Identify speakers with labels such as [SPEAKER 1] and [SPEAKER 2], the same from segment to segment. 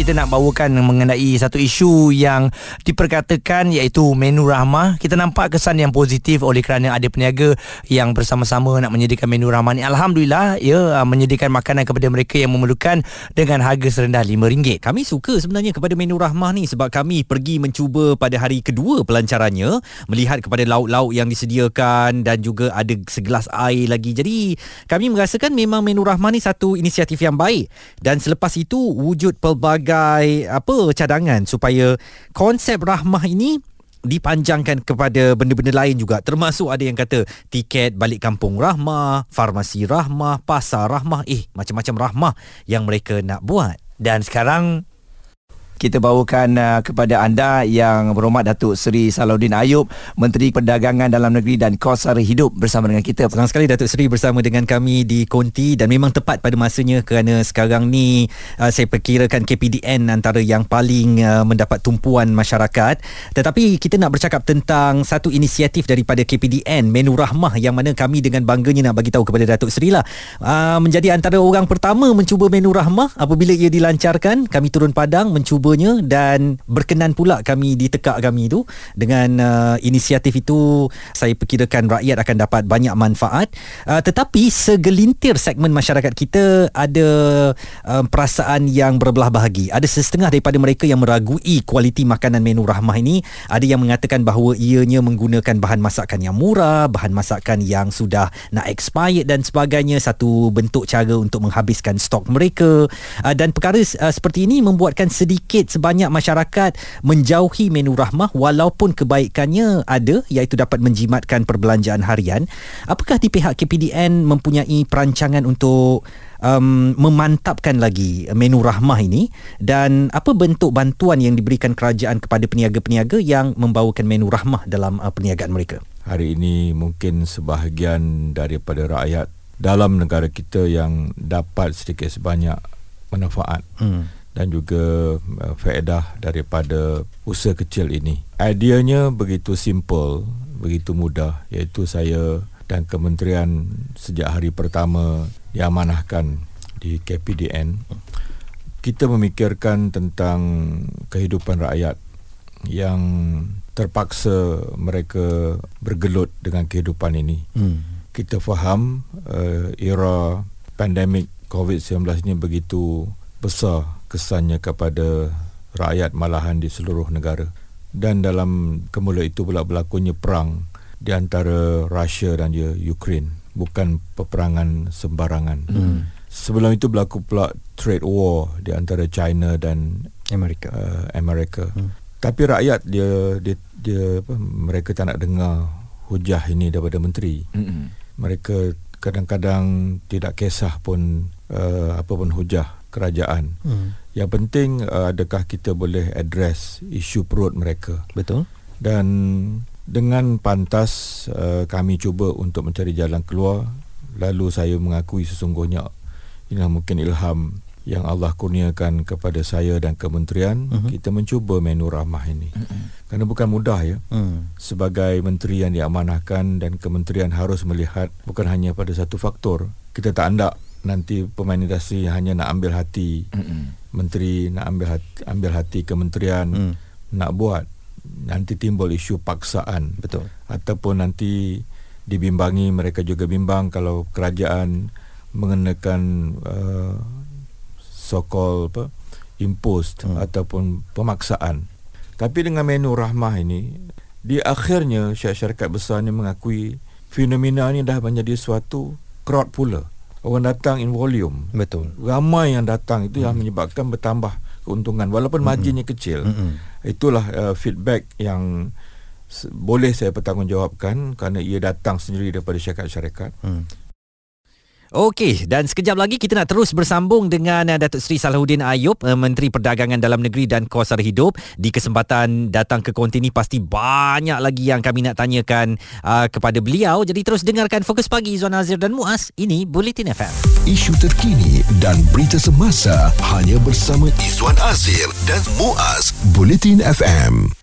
[SPEAKER 1] kita nak bawakan mengenai satu isu yang diperkatakan iaitu menu rahmah. Kita nampak kesan yang positif oleh kerana ada peniaga yang bersama-sama nak menyediakan menu rahmah ni. Alhamdulillah ya menyediakan makanan kepada mereka yang memerlukan dengan harga serendah RM5.
[SPEAKER 2] Kami suka sebenarnya kepada menu rahmah ni sebab kami pergi mencuba pada hari kedua pelancarannya melihat kepada lauk-lauk yang disediakan dan juga ada segelas air lagi. Jadi kami merasakan memang menu rahmah ni satu inisiatif yang baik dan selepas itu wujud pelbagai sebagai apa cadangan supaya konsep rahmah ini dipanjangkan kepada benda-benda lain juga termasuk ada yang kata tiket balik kampung rahmah, farmasi rahmah, pasar rahmah, eh macam-macam rahmah yang mereka nak buat.
[SPEAKER 1] Dan sekarang kita bawakan uh, kepada anda yang berhormat Datuk Seri Salahuddin Ayub Menteri Perdagangan Dalam Negeri dan Kos Sara Hidup bersama dengan kita.
[SPEAKER 2] Senang sekali Datuk Seri bersama dengan kami di Konti dan memang tepat pada masanya kerana sekarang ni uh, saya perkirakan KPDN antara yang paling uh, mendapat tumpuan masyarakat. Tetapi kita nak bercakap tentang satu inisiatif daripada KPDN Menu Rahmah yang mana kami dengan bangganya nak bagi tahu kepada Datuk Seri lah uh, menjadi antara orang pertama mencuba Menu Rahmah apabila ia dilancarkan kami turun padang mencuba cubanya dan berkenan pula kami di tekak kami itu dengan uh, inisiatif itu saya perkirakan rakyat akan dapat banyak manfaat. Uh, tetapi segelintir segmen masyarakat kita ada uh, perasaan yang berbelah bahagi. Ada setengah daripada mereka yang meragui kualiti makanan menu rahmah ini. Ada yang mengatakan bahawa ianya menggunakan bahan masakan yang murah bahan masakan yang sudah nak expired dan sebagainya satu bentuk cara untuk menghabiskan stok mereka. Uh, dan perkara uh, seperti ini membuatkan sedikit sedikit sebanyak masyarakat menjauhi menu rahmah walaupun kebaikannya ada iaitu dapat menjimatkan perbelanjaan harian. Apakah di pihak KPDN mempunyai perancangan untuk um, memantapkan lagi menu rahmah ini? Dan apa bentuk bantuan yang diberikan kerajaan kepada peniaga-peniaga yang membawakan menu rahmah dalam uh, perniagaan mereka?
[SPEAKER 3] Hari ini mungkin sebahagian daripada rakyat dalam negara kita yang dapat sedikit sebanyak manfaat. Hmm dan juga uh, faedah daripada usaha kecil ini. Ideanya begitu simple, begitu mudah iaitu saya dan kementerian sejak hari pertama diamanahkan di KPDN kita memikirkan tentang kehidupan rakyat yang terpaksa mereka bergelut dengan kehidupan ini. Hmm. Kita faham uh, era pandemik COVID-19 ini begitu besar kesannya kepada rakyat malahan di seluruh negara. Dan dalam kemula itu pula berlakunya perang di antara Rusia dan juga Ukraine. Bukan peperangan sembarangan. Hmm. Sebelum itu berlaku pula trade war di antara China dan Amerika. Uh, Amerika. Hmm. Tapi rakyat dia dia, dia apa, mereka tak nak dengar hujah ini daripada menteri. Hmm. Mereka kadang-kadang tidak kisah pun uh, apa pun hujah kerajaan. Hmm. Yang penting uh, adakah kita boleh address isu perut mereka.
[SPEAKER 2] Betul.
[SPEAKER 3] Dan dengan pantas uh, kami cuba untuk mencari jalan keluar lalu saya mengakui sesungguhnya inilah mungkin ilham yang Allah kurniakan kepada saya dan kementerian uh-huh. kita mencuba menu ramah ini. Uh-huh. Kerana bukan mudah ya. Uh-huh. Sebagai menteri yang diamanahkan dan kementerian harus melihat bukan hanya pada satu faktor. Kita tak hendak nanti pemain industri hanya nak ambil hati mm-hmm. Menteri nak ambil hati, ambil hati kementerian mm. nak buat nanti timbul isu paksaan
[SPEAKER 2] betul
[SPEAKER 3] ataupun nanti dibimbangi mereka juga bimbang kalau kerajaan mengenakan uh, so called apa imposed mm. ataupun pemaksaan tapi dengan menu rahmah ini di akhirnya syarikat besar ini mengakui fenomena ini dah menjadi suatu crowd pula orang datang in volume.
[SPEAKER 2] Betul.
[SPEAKER 3] Ramai yang datang itu hmm. yang menyebabkan bertambah keuntungan walaupun hmm. marginnya kecil. Hmm. Itulah uh, feedback yang boleh saya bertanggungjawabkan kerana ia datang sendiri daripada syarikat-syarikat. Hmm.
[SPEAKER 2] Okey, dan sekejap lagi kita nak terus bersambung dengan uh, Datuk Seri Salahuddin Ayub, uh, Menteri Perdagangan Dalam Negeri dan Kawasan Hidup. Di kesempatan datang ke konti ini pasti banyak lagi yang kami nak tanyakan uh, kepada beliau. Jadi terus dengarkan Fokus Pagi Izwan Azir dan Muaz. Ini Bulletin FM.
[SPEAKER 4] Isu terkini dan berita semasa hanya bersama Izwan Azir dan Muaz. Bulletin FM.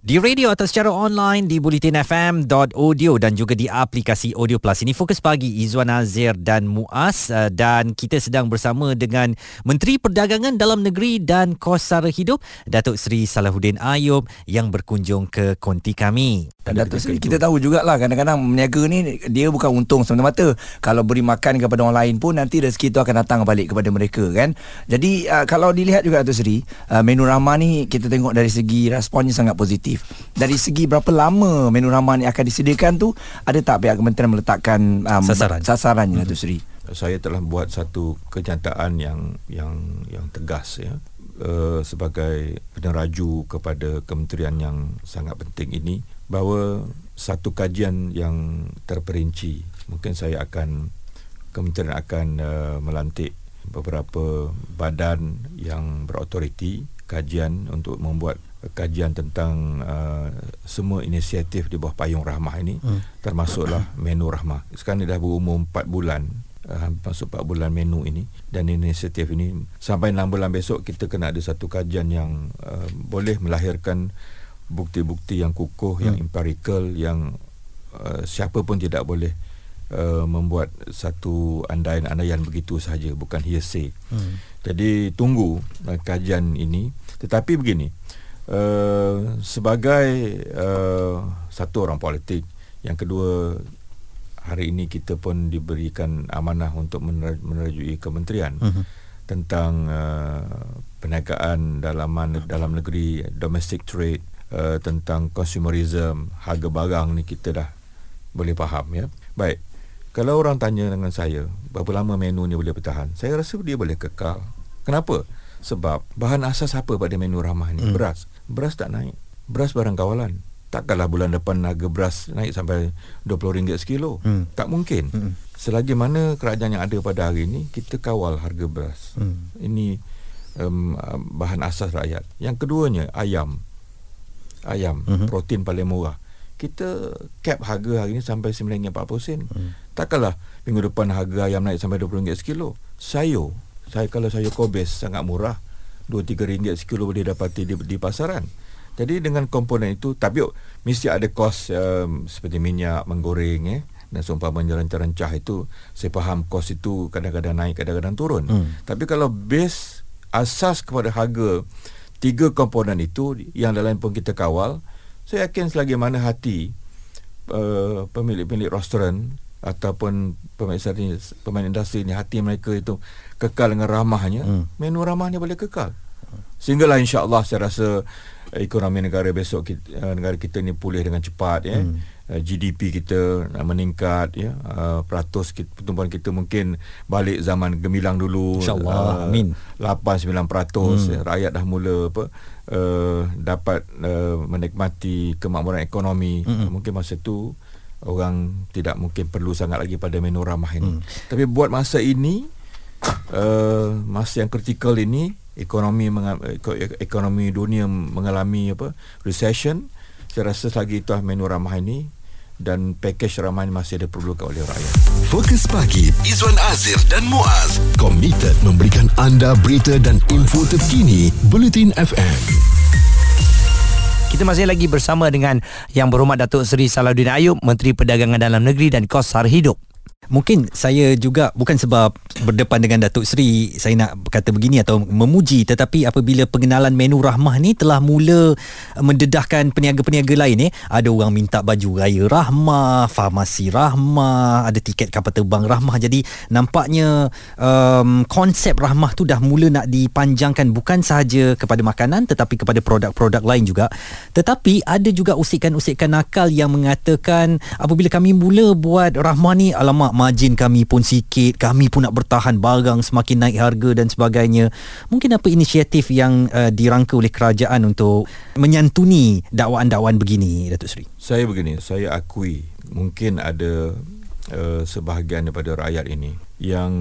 [SPEAKER 2] Di radio atau secara online di bulletinfm.audio dan juga di aplikasi Audio Plus. Ini Fokus Pagi Izwan Azir dan Muaz uh, dan kita sedang bersama dengan Menteri Perdagangan Dalam Negeri dan Kos Sara Hidup Datuk Seri Salahuddin Ayub yang berkunjung ke konti kami.
[SPEAKER 1] Datuk Seri kita tahu jugalah kadang-kadang meniaga ni dia bukan untung semata-mata. Kalau beri makan kepada orang lain pun nanti rezeki itu akan datang balik kepada mereka kan. Jadi uh, kalau dilihat juga Datuk Seri, uh, menu ramah ni kita tengok dari segi responnya sangat positif positif. Dari segi berapa lama menu ramah ni akan disediakan tu, ada tak pihak kementerian meletakkan um,
[SPEAKER 2] sasaran
[SPEAKER 1] sasarannya hmm. tu Seri?
[SPEAKER 3] Saya telah buat satu kenyataan yang yang yang tegas ya. Uh, sebagai peneraju kepada kementerian yang sangat penting ini bahawa satu kajian yang terperinci mungkin saya akan kementerian akan uh, melantik beberapa badan yang berautoriti kajian untuk membuat kajian tentang uh, semua inisiatif di bawah payung rahmah ini hmm. termasuklah menu rahmah sekarang ni dah berumur 4 bulan uh, masuk 4 bulan menu ini dan inisiatif ini sampai 6 bulan besok kita kena ada satu kajian yang uh, boleh melahirkan bukti-bukti yang kukuh hmm. yang empirical yang uh, siapa pun tidak boleh uh, membuat satu andaian-andaian begitu sahaja bukan hearsay hmm. jadi tunggu uh, kajian ini tetapi begini Uh, sebagai uh, satu orang politik yang kedua hari ini kita pun diberikan amanah untuk menerjui kementerian uh-huh. tentang uh, perniagaan dalam dalam negeri domestic trade uh, tentang consumerism harga barang ni kita dah boleh faham ya. Baik kalau orang tanya dengan saya berapa lama menu ni boleh bertahan? Saya rasa dia boleh kekal. Kenapa sebab bahan asas apa pada menu ramah ni hmm. beras beras tak naik. Beras barang kawalan. Takkanlah bulan depan harga beras naik sampai RM20 sekilo. Hmm. Tak mungkin. Hmm. Selagi mana kerajaan yang ada pada hari ini, kita kawal harga beras. Hmm. Ini um, bahan asas rakyat. Yang keduanya, ayam. Ayam, hmm. protein paling murah. Kita cap harga hari ini sampai RM9.40. Hmm. Takkanlah minggu depan harga ayam naik sampai RM20 sekilo. Sayur. Saya kalau sayur kobes sangat murah. 2-3 ringgit sekilo boleh dapati di, di pasaran. Jadi dengan komponen itu, tapi mesti ada kos um, seperti minyak, menggoreng eh, dan seumpamanya rencah-rencah itu, saya faham kos itu kadang-kadang naik, kadang-kadang turun. Hmm. Tapi kalau base asas kepada harga tiga komponen itu yang dalam pun kita kawal, saya yakin selagi mana hati uh, pemilik-pemilik restoran ataupun pemain industri ni hati mereka itu kekal dengan ramahnya hmm. menu ramahnya boleh kekal sehinggalah insyaallah saya rasa ekonomi negara besok kita, eh, negara kita ni pulih dengan cepat ya hmm. Eh, GDP kita meningkat ya uh, peratus kita, pertumbuhan kita mungkin balik zaman gemilang dulu
[SPEAKER 2] insyaallah uh, amin
[SPEAKER 3] 8 9% hmm. ya, rakyat dah mula apa uh, dapat uh, menikmati kemakmuran ekonomi hmm. mungkin masa tu orang tidak mungkin perlu sangat lagi pada menu ramah ini. Hmm. Tapi buat masa ini uh, masa yang kritikal ini ekonomi ekonomi dunia mengalami apa recession saya rasa lagi itu menu ramah ini dan pakej ramah ini masih ada perlukan oleh rakyat.
[SPEAKER 4] Fokus pagi Izwan Azir dan Muaz komited memberikan anda berita dan info terkini Bulletin FM.
[SPEAKER 1] Kita masih lagi bersama dengan Yang Berhormat Datuk Seri Salahuddin Ayub Menteri Perdagangan Dalam Negeri dan Kos Sara Hidup
[SPEAKER 2] mungkin saya juga bukan sebab berdepan dengan Datuk Seri saya nak kata begini atau memuji tetapi apabila pengenalan menu rahmah ni telah mula mendedahkan peniaga-peniaga lain eh ada orang minta baju raya rahmah farmasi rahmah ada tiket kapal terbang rahmah. Jadi nampaknya um, konsep rahmah tu dah mula nak dipanjangkan bukan sahaja kepada makanan tetapi kepada produk-produk lain juga. Tetapi ada juga usikan-usikan nakal yang mengatakan apabila kami mula buat rahmah ni alamak margin kami pun sikit kami pun nak bertahan barang semakin naik harga dan sebagainya. Mungkin apa inisiatif yang uh, dirangka oleh kerajaan untuk menyantuni dakwaan-dakwaan begini Datuk Seri?
[SPEAKER 3] Saya begini saya akui mungkin ada uh, sebahagian daripada rakyat ini yang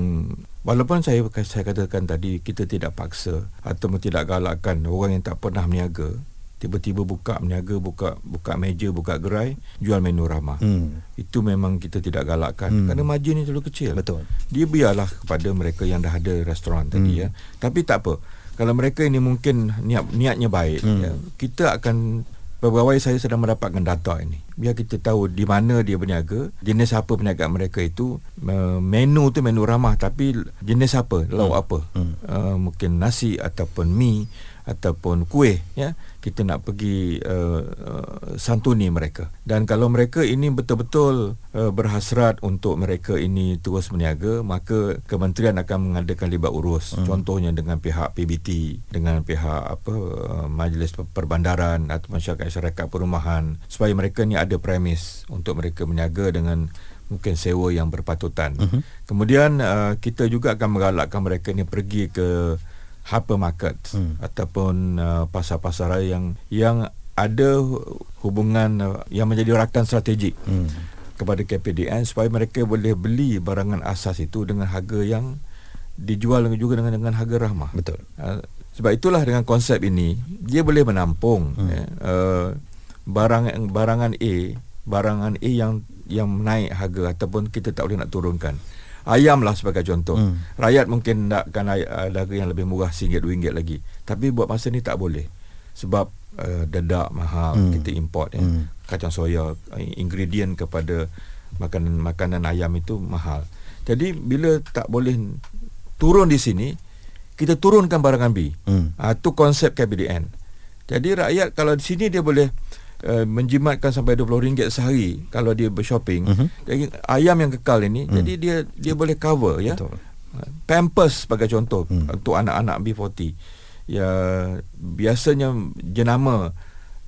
[SPEAKER 3] walaupun saya saya katakan tadi kita tidak paksa atau tidak galakkan orang yang tak pernah meniaga tiba-tiba buka meniaga buka buka meja buka gerai jual menu ramah hmm. itu memang kita tidak galakkan hmm. kerana margin ni terlalu kecil
[SPEAKER 2] betul
[SPEAKER 3] dia biarlah kepada mereka yang dah ada restoran hmm. tadi ya tapi tak apa kalau mereka ini mungkin niat niatnya baik hmm. ya kita akan pegawai saya sedang mendapatkan data ini. Biar kita tahu di mana dia berniaga, jenis apa perniagaan mereka itu, uh, menu tu menu ramah tapi jenis apa, lauk hmm. apa. Hmm. Uh, mungkin nasi ataupun mi ataupun kuih ya kita nak pergi uh, uh, santuni mereka dan kalau mereka ini betul-betul uh, berhasrat untuk mereka ini terus berniaga maka kementerian akan mengadakan libat urus hmm. contohnya dengan pihak PBT dengan pihak apa uh, majlis perbandaran atau masyarakat perumahan supaya mereka ni ada premis untuk mereka berniaga dengan mungkin sewa yang berpatutan. Uh-huh. Kemudian uh, kita juga akan menggalakkan mereka ni pergi ke hypermarket hmm. ataupun uh, pasar-pasar raya yang yang ada hubungan uh, yang menjadi rakan strategik hmm. kepada KPDN supaya mereka boleh beli barangan asas itu dengan harga yang dijual juga dengan dengan harga rahmah.
[SPEAKER 2] Betul. Uh,
[SPEAKER 3] sebab itulah dengan konsep ini dia boleh menampung hmm. ya, uh, barang barangan A, barangan A yang yang naik harga ataupun kita tak boleh nak turunkan ayam lah sebagai contoh. Hmm. Rakyat mungkin nakkan harga yang lebih murah RM1, RM2 lagi. Tapi buat masa ni tak boleh. Sebab uh, dedak mahal hmm. kita import ya. Hmm. Kacang soya, ingredient kepada makanan makanan ayam itu mahal. Jadi bila tak boleh turun di sini, kita turunkan barangan B. Hmm. Uh, itu konsep KBDN. Jadi rakyat kalau di sini dia boleh uh, menjimatkan sampai RM20 sehari kalau dia bershopping. Uh-huh. Jadi ayam yang kekal ini uh-huh. jadi dia dia boleh cover ya. Betul. Pampers sebagai contoh uh-huh. untuk anak-anak B40. Ya biasanya jenama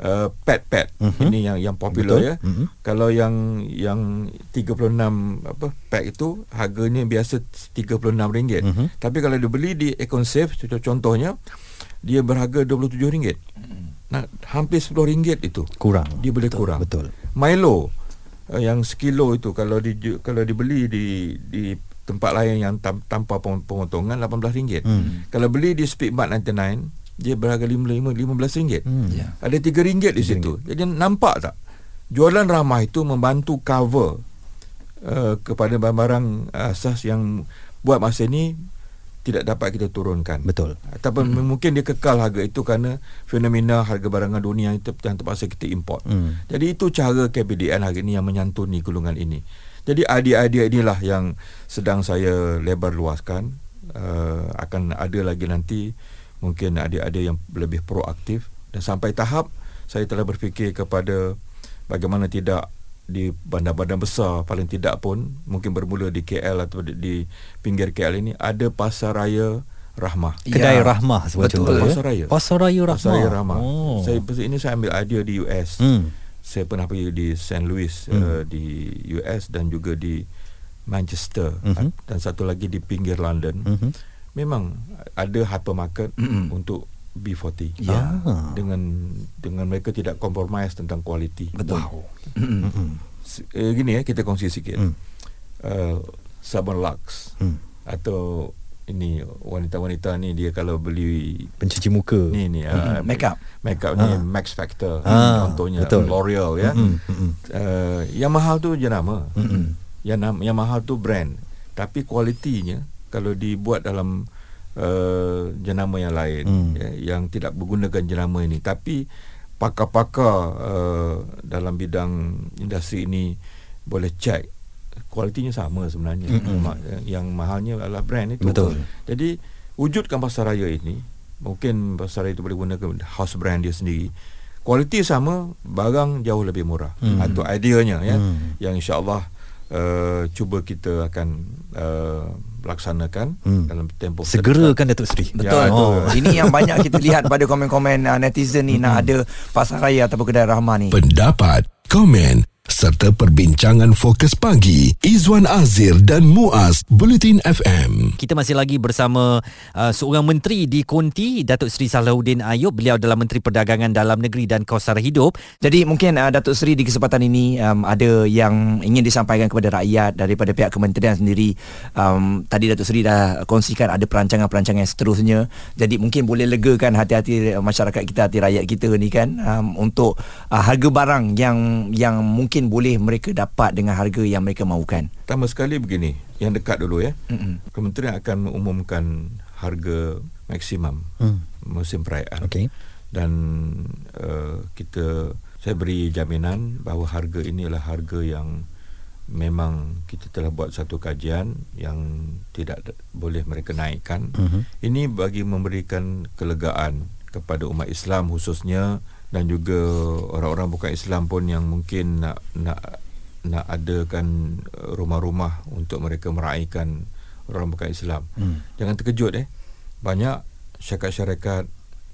[SPEAKER 3] Uh, pet pet uh-huh. ini yang yang popular Betul. ya. Uh-huh. Kalau yang yang 36 apa pack itu harganya biasa RM36. Uh-huh. Tapi kalau dibeli di Econ-Safe contohnya dia berharga RM27. Uh-huh nak hampir RM10 itu.
[SPEAKER 2] Kurang.
[SPEAKER 3] Dia boleh
[SPEAKER 2] betul,
[SPEAKER 3] kurang.
[SPEAKER 2] betul.
[SPEAKER 3] Milo uh, yang sekilo itu kalau di kalau dibeli di di tempat lain yang tam, tanpa pemotongan RM18 hmm. kalau beli di Speedmart 99 dia berharga RM15 RM15 hmm. yeah. ada RM3 di situ. jadi nampak tak? Jualan ramah itu membantu cover uh, kepada barang-barang asas yang buat masa ini tidak dapat kita turunkan.
[SPEAKER 2] Betul.
[SPEAKER 3] Ataupun hmm. mungkin dia kekal harga itu kerana fenomena harga barangan dunia yang, ter- yang terpaksa kita import. Hmm. Jadi itu cara KPDN hari ini yang menyantuni golongan ini. Jadi idea-idea inilah yang sedang saya lebar luaskan. Uh, akan ada lagi nanti mungkin ada-ada yang lebih proaktif dan sampai tahap saya telah berfikir kepada bagaimana tidak di bandar-bandar besar paling tidak pun mungkin bermula di KL atau di, di pinggir KL ini ada pasar raya Rahmah.
[SPEAKER 2] Kedai ya. Rahmah
[SPEAKER 3] betul.
[SPEAKER 2] Contoh,
[SPEAKER 3] pasar raya.
[SPEAKER 2] Pasar raya Rahmah. Pasar raya Rahmah.
[SPEAKER 3] Oh. Saya ini saya ambil idea di US. Hmm. Saya pernah pergi di St. Louis hmm. uh, di US dan juga di Manchester uh-huh. dan satu lagi di pinggir London. Uh-huh. Memang ada hypermarket uh-huh. untuk B40
[SPEAKER 2] ya.
[SPEAKER 3] dengan dengan mereka tidak compromise tentang kualiti.
[SPEAKER 2] Betul. Wow. Mm-hmm.
[SPEAKER 3] Eh, gini ya kita kongsi sikit. Mm. Uh, sabun Lux mm. atau ini wanita-wanita ni dia kalau beli
[SPEAKER 2] pencuci muka
[SPEAKER 3] ni ni uh,
[SPEAKER 1] makeup
[SPEAKER 3] makeup ni ha. Max Factor ha. contohnya L'Oreal ya. Mm-hmm. Uh, yang mahal tu jenama. Mm-hmm. Yang yang mahal tu brand. Tapi kualitinya kalau dibuat dalam uh, jenama yang lain hmm. ya, yang tidak menggunakan jenama ini tapi pakar-pakar uh, dalam bidang industri ini boleh cek kualitinya sama sebenarnya hmm. yang mahalnya adalah brand itu
[SPEAKER 2] betul
[SPEAKER 3] jadi wujudkan pasar raya ini mungkin pasar raya itu boleh gunakan house brand dia sendiri kualiti sama barang jauh lebih murah hmm. atau ideanya ya hmm. yang insyaallah uh, cuba kita akan uh, laksanakan hmm. dalam tempoh
[SPEAKER 2] segera kan Datuk Seri
[SPEAKER 1] betul ya, oh. ini yang banyak kita lihat pada komen-komen uh, netizen ni hmm. nak ada pasar raya ataupun kedai rahmah ni
[SPEAKER 4] pendapat komen serta perbincangan fokus pagi Izwan Azir dan Muaz Bulletin FM.
[SPEAKER 2] Kita masih lagi bersama uh, seorang menteri di Konti Datuk Seri Salahuddin Ayub. Beliau adalah Menteri Perdagangan Dalam Negeri dan Kawasan Hidup.
[SPEAKER 1] Jadi mungkin uh, Datuk Seri di kesempatan ini um, ada yang ingin disampaikan kepada rakyat daripada pihak kementerian sendiri. Um, tadi Datuk Seri dah kongsikan ada perancangan-perancangan yang seterusnya. Jadi mungkin boleh legakan hati-hati masyarakat kita, hati rakyat kita ni kan um, untuk uh, harga barang yang yang mungkin boleh mereka dapat dengan harga yang mereka mahukan?
[SPEAKER 3] Pertama sekali begini, yang dekat dulu ya. Mm-hmm. Kementerian akan mengumumkan harga maksimum mm. musim perayaan.
[SPEAKER 2] Okay.
[SPEAKER 3] dan uh, kita saya beri jaminan bahawa harga ini adalah harga yang memang kita telah buat satu kajian yang tidak boleh mereka naikkan. Uh-huh. Ini bagi memberikan kelegaan kepada umat Islam khususnya dan juga orang-orang bukan Islam pun yang mungkin nak nak nak adakan rumah-rumah untuk mereka meraihkan orang bukan Islam. Hmm. Jangan terkejut eh. Banyak syarikat-syarikat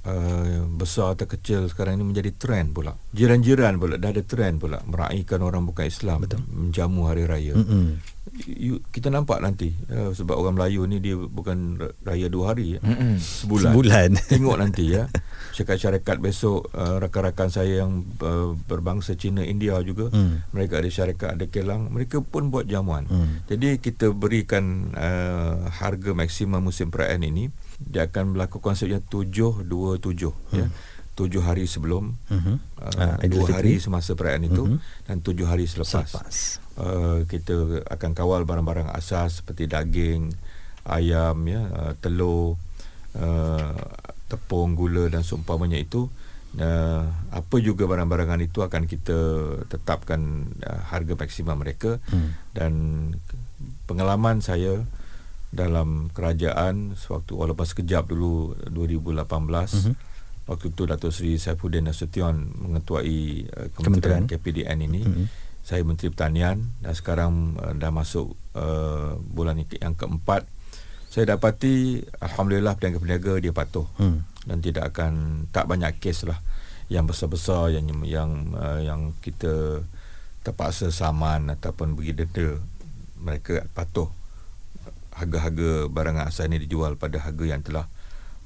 [SPEAKER 3] uh, besar atau kecil sekarang ini menjadi trend pula. Jiran-jiran pula dah ada trend pula meraihkan orang bukan Islam Betul. menjamu hari raya. Mm-hmm. You, kita nampak nanti uh, sebab orang Melayu ni dia bukan raya dua hari ya. Mm-hmm. Sebulan.
[SPEAKER 2] Sebulan.
[SPEAKER 3] Tengok nanti ya. Syarikat-syarikat besok uh, rakan-rakan saya yang uh, berbangsa Cina India juga mm. mereka ada syarikat ada kelang mereka pun buat jamuan. Mm. Jadi kita berikan uh, harga maksimum musim perayaan ini dia akan berlaku konsepnya 727 hmm. ya tujuh hari sebelum uh-huh. uh, dua hari semasa perayaan itu uh-huh. dan tujuh hari selepas, selepas. Uh, kita akan kawal barang-barang asas seperti daging ayam ya uh, telur uh, tepung gula dan seumpamanya itu uh, apa juga barang-barangan itu akan kita tetapkan uh, harga maksimum mereka hmm. dan pengalaman saya dalam kerajaan sewaktu walaupun sekejap dulu 2018 uh-huh. Mhm. waktu itu Datuk Seri Saifuddin Nasution mengetuai uh, Kementerian, Kementerian KPDN ini uh-huh. saya Menteri Pertanian dan sekarang uh, dah masuk uh, bulan yang keempat saya dapati Alhamdulillah peniaga-peniaga dia patuh uh-huh. dan tidak akan tak banyak kes lah yang besar-besar yang yang uh, yang kita terpaksa saman ataupun bagi denda mereka patuh harga-harga barangan asas ini dijual pada harga yang telah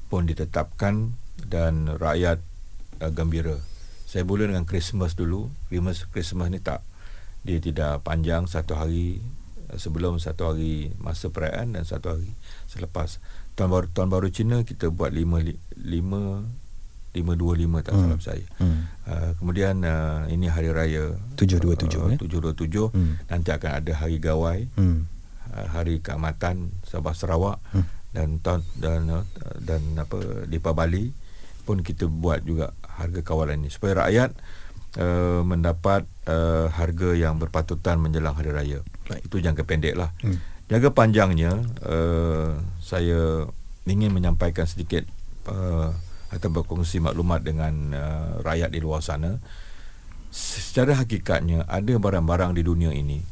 [SPEAKER 3] pun ditetapkan dan rakyat uh, gembira. Saya mula dengan Christmas dulu. Christmas Christmas ni tak dia tidak panjang satu hari uh, sebelum satu hari masa perayaan dan satu hari selepas. Tahun baru tahun baru Cina kita buat 5 5 525 tak hmm. salah saya. Hmm. Uh, kemudian uh, ini hari raya
[SPEAKER 2] 727 uh,
[SPEAKER 3] eh 727 hmm. nanti akan ada hari gawai. Hmm. Uh, hari keamatan Sabah Sarawak hmm. dan dan dan uh, dan apa di Bali pun kita buat juga harga kawalan ini supaya rakyat uh, mendapat uh, harga yang berpatutan menjelang hari raya. Right. Itu jangka pendek lah. Hmm. Jangka panjangnya uh, saya ingin menyampaikan sedikit uh, atau berkongsi maklumat dengan uh, rakyat di luar sana. Secara hakikatnya ada barang-barang di dunia ini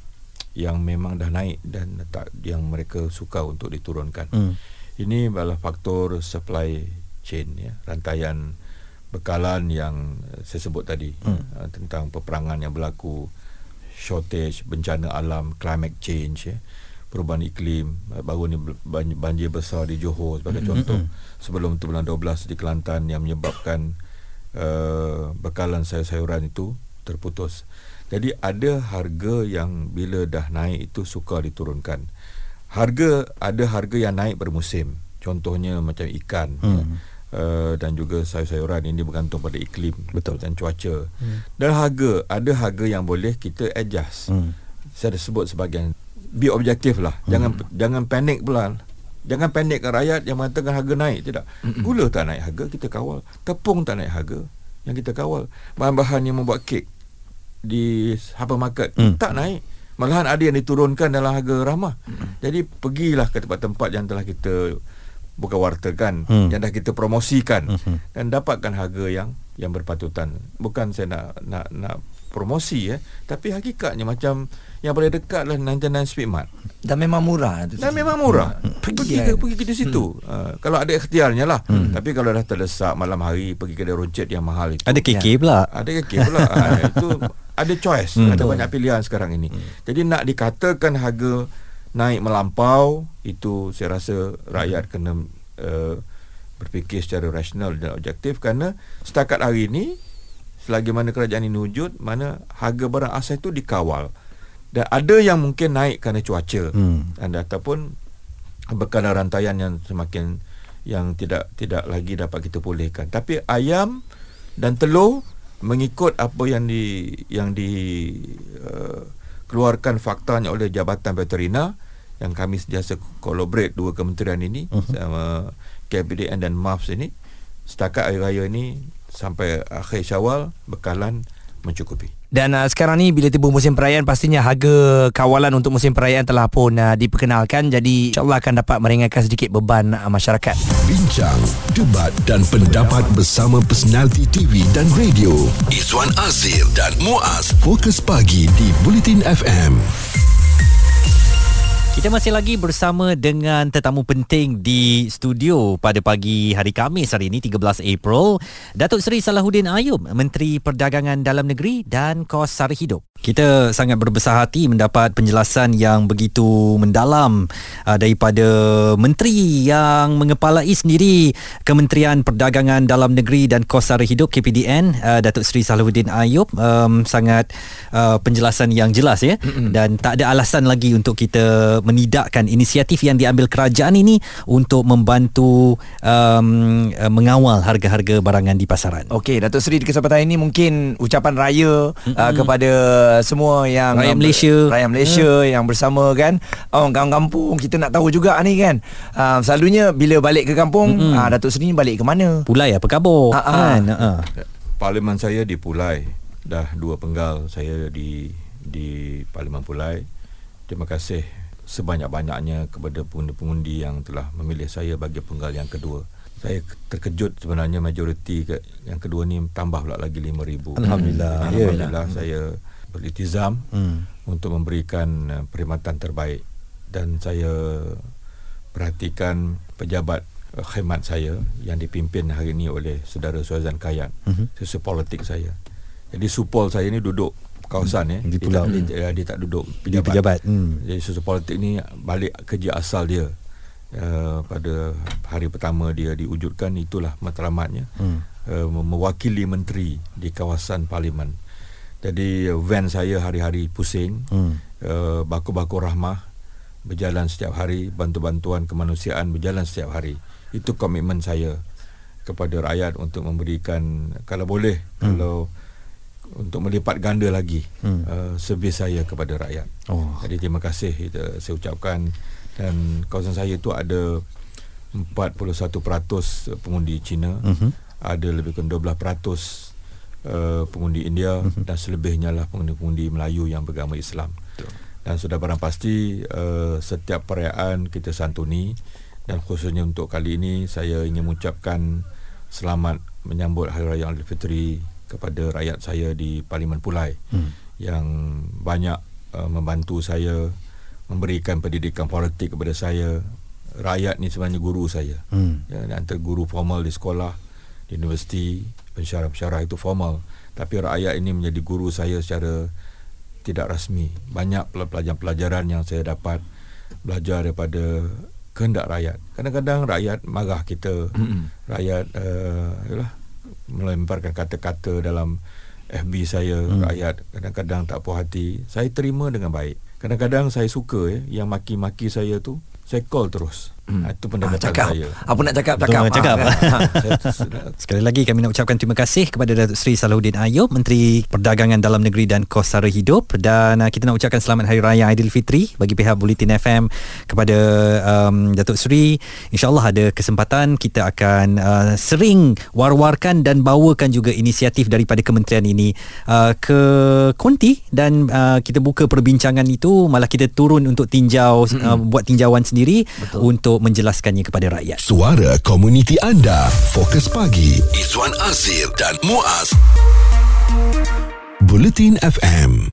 [SPEAKER 3] yang memang dah naik dan tak yang mereka suka untuk diturunkan. Hmm. Ini adalah faktor supply chain ya, rantaian bekalan yang saya sebut tadi hmm. uh, tentang peperangan yang berlaku, shortage, bencana alam, climate change ya, perubahan iklim, uh, baru ni banjir besar di Johor sebagai hmm. contoh. Hmm. Sebelum tu bulan 12 di Kelantan yang menyebabkan uh, bekalan sayur-sayuran itu terputus. Jadi ada harga yang bila dah naik itu suka diturunkan. Harga ada harga yang naik bermusim. Contohnya macam ikan hmm. uh, dan juga sayur-sayuran ini bergantung pada iklim
[SPEAKER 2] Betul.
[SPEAKER 3] dan cuaca. Hmm. Dan harga ada harga yang boleh kita adjust. Hmm. Saya dah sebut sebagian be objektif lah. Hmm. Jangan jangan panik pula. Jangan panikkan rakyat yang mengatakan harga naik tidak. Hmm. Gula tak naik harga kita kawal. Tepung tak naik harga yang kita kawal. Bahan-bahan yang membuat kek di hypermarket hmm. tak naik malahan ada yang diturunkan dalam harga ramah hmm. jadi pergilah ke tempat-tempat yang telah kita buka wartakan hmm. yang dah kita promosikan hmm. dan dapatkan harga yang yang berpatutan bukan saya nak nak nak promosi ya tapi hakikatnya macam yang paling dekat lah 99 Speedmart
[SPEAKER 1] dan memang murah
[SPEAKER 3] dan memang murah hmm. pergi pergi ke, pergi ke situ hmm. uh, kalau ada ikhtiarnya lah hmm. tapi kalau dah terdesak malam hari pergi kedai roncet yang mahal itu
[SPEAKER 2] ada KK ya. pula
[SPEAKER 3] ada KK pula uh, itu ada choice hmm. ada banyak pilihan sekarang ini hmm. jadi nak dikatakan harga naik melampau itu saya rasa rakyat hmm. kena uh, berfikir secara rasional dan objektif kerana setakat hari ini selagi mana kerajaan ini wujud mana harga barang asas itu dikawal dan ada yang mungkin naik kerana cuaca hmm. dan ataupun bekalan rantaian yang semakin yang tidak tidak lagi dapat kita pulihkan tapi ayam dan telur mengikut apa yang di yang di uh, keluarkan faktanya oleh Jabatan Veterina yang kami sentiasa collaborate dua kementerian ini uh-huh. sama KPDN dan MAFS ini setakat hari raya ini sampai akhir Syawal bekalan mencukupi.
[SPEAKER 1] Dan uh, sekarang ni bila tiba musim perayaan pastinya harga kawalan untuk musim perayaan telah pun uh, diperkenalkan jadi insyaallah akan dapat meringankan sedikit beban uh, masyarakat.
[SPEAKER 4] Bincang, debat dan pendapat bersama personaliti TV dan radio. Izwan Azir dan Muaz Fokus Pagi di Bulletin FM.
[SPEAKER 2] Kita masih lagi bersama dengan tetamu penting di studio pada pagi hari Khamis hari ini 13 April Datuk Seri Salahuddin Ayub Menteri Perdagangan Dalam Negeri dan Kos Sara Hidup. Kita sangat berbesar hati mendapat penjelasan yang begitu mendalam uh, daripada menteri yang mengepalai sendiri Kementerian Perdagangan Dalam Negeri dan Kos Sara Hidup KPDN uh, Datuk Seri Salahuddin Ayub. Um, sangat uh, penjelasan yang jelas ya. Mm-hmm. dan tak ada alasan lagi untuk kita menidakkan inisiatif yang diambil kerajaan ini untuk membantu um, uh, mengawal harga-harga barangan di pasaran.
[SPEAKER 1] Okey Datuk Seri di kesempatan ini mungkin ucapan raya mm-hmm. uh, kepada semua yang
[SPEAKER 2] rakyat Malaysia
[SPEAKER 1] rakyat Malaysia hmm. yang bersama kan orang kampung kita nak tahu juga ni kan uh, selalunya bila balik ke kampung uh, Datuk Seri balik ke mana
[SPEAKER 2] Pulai apa khabar
[SPEAKER 1] uh-huh. kan
[SPEAKER 3] uh-huh. parlimen saya di Pulai dah dua penggal saya di di Parlimen Pulai terima kasih sebanyak-banyaknya kepada pengundi-pengundi yang telah memilih saya bagi penggal yang kedua saya terkejut sebenarnya majoriti ke, yang kedua ni tambah pula lagi 5000
[SPEAKER 2] alhamdulillah
[SPEAKER 3] alhamdulillah ya. saya beriltizam hmm. untuk memberikan uh, perkhidmatan terbaik dan saya perhatikan pejabat uh, khidmat saya yang dipimpin hari ini oleh saudara Suazan Kayan hmm. sesuai politik saya jadi supol saya ni duduk kawasan ya
[SPEAKER 2] di pulau
[SPEAKER 3] dia, dia, dia, tak duduk
[SPEAKER 2] pejabat, di pejabat.
[SPEAKER 3] Hmm. jadi sesuai politik ni balik kerja asal dia uh, pada hari pertama dia diwujudkan itulah matlamatnya hmm. uh, mewakili menteri di kawasan parlimen jadi van saya hari-hari pusing hmm. uh, baku-baku rahmah berjalan setiap hari bantu-bantuan kemanusiaan berjalan setiap hari itu komitmen saya kepada rakyat untuk memberikan kalau boleh hmm. kalau untuk melipat ganda lagi hmm. uh, servis saya kepada rakyat. Oh. Jadi terima kasih kita, saya ucapkan dan kawasan saya itu ada 41% pengundi Cina, uh-huh. ada lebih kurang 12% uh, pengundi India uh-huh. dan selebihnya lah pengundi-pengundi Melayu yang beragama Islam. Betul. Dan sudah barang pasti uh, setiap perayaan kita santuni dan khususnya untuk kali ini saya ingin mengucapkan selamat menyambut Hari Raya Aidilfitri kepada rakyat saya di Parlimen Pulai hmm. yang banyak uh, membantu saya memberikan pendidikan politik kepada saya. Rakyat ni sebenarnya guru saya. Hmm. Ya, antara guru formal di sekolah, di universiti, pensyarah-pensyarah itu formal tapi rakyat ini menjadi guru saya secara tidak rasmi banyak pelajaran-pelajaran yang saya dapat belajar daripada kehendak rakyat kadang-kadang rakyat marah kita mm-hmm. rakyat uh, yalah, melemparkan kata-kata dalam FB saya mm. rakyat. Kadang-kadang tak puas hati. Saya terima dengan baik. Kadang-kadang saya suka ya yang maki-maki saya tu saya call terus Hmm. Itu pendapatan ah,
[SPEAKER 1] cakap.
[SPEAKER 3] saya.
[SPEAKER 1] Apa nak cakap, cakap.
[SPEAKER 2] Betul, cakap. Ha. Sekali lagi kami nak ucapkan terima kasih kepada Datuk Seri Salahuddin Ayub, Menteri Perdagangan Dalam Negeri dan Kos Sara Hidup. Dan uh, kita nak ucapkan selamat Hari Raya Aidilfitri bagi pihak Bulletin FM kepada um, Datuk Seri. InsyaAllah ada kesempatan kita akan uh, sering war-warkan dan bawakan juga inisiatif daripada kementerian ini uh, ke konti dan uh, kita buka perbincangan itu malah kita turun untuk tinjau, uh, buat tinjauan sendiri Betul. untuk menjelaskannya kepada rakyat.
[SPEAKER 4] Suara komuniti anda. Fokus pagi. Izwan Azir dan Muaz. Bulletin FM.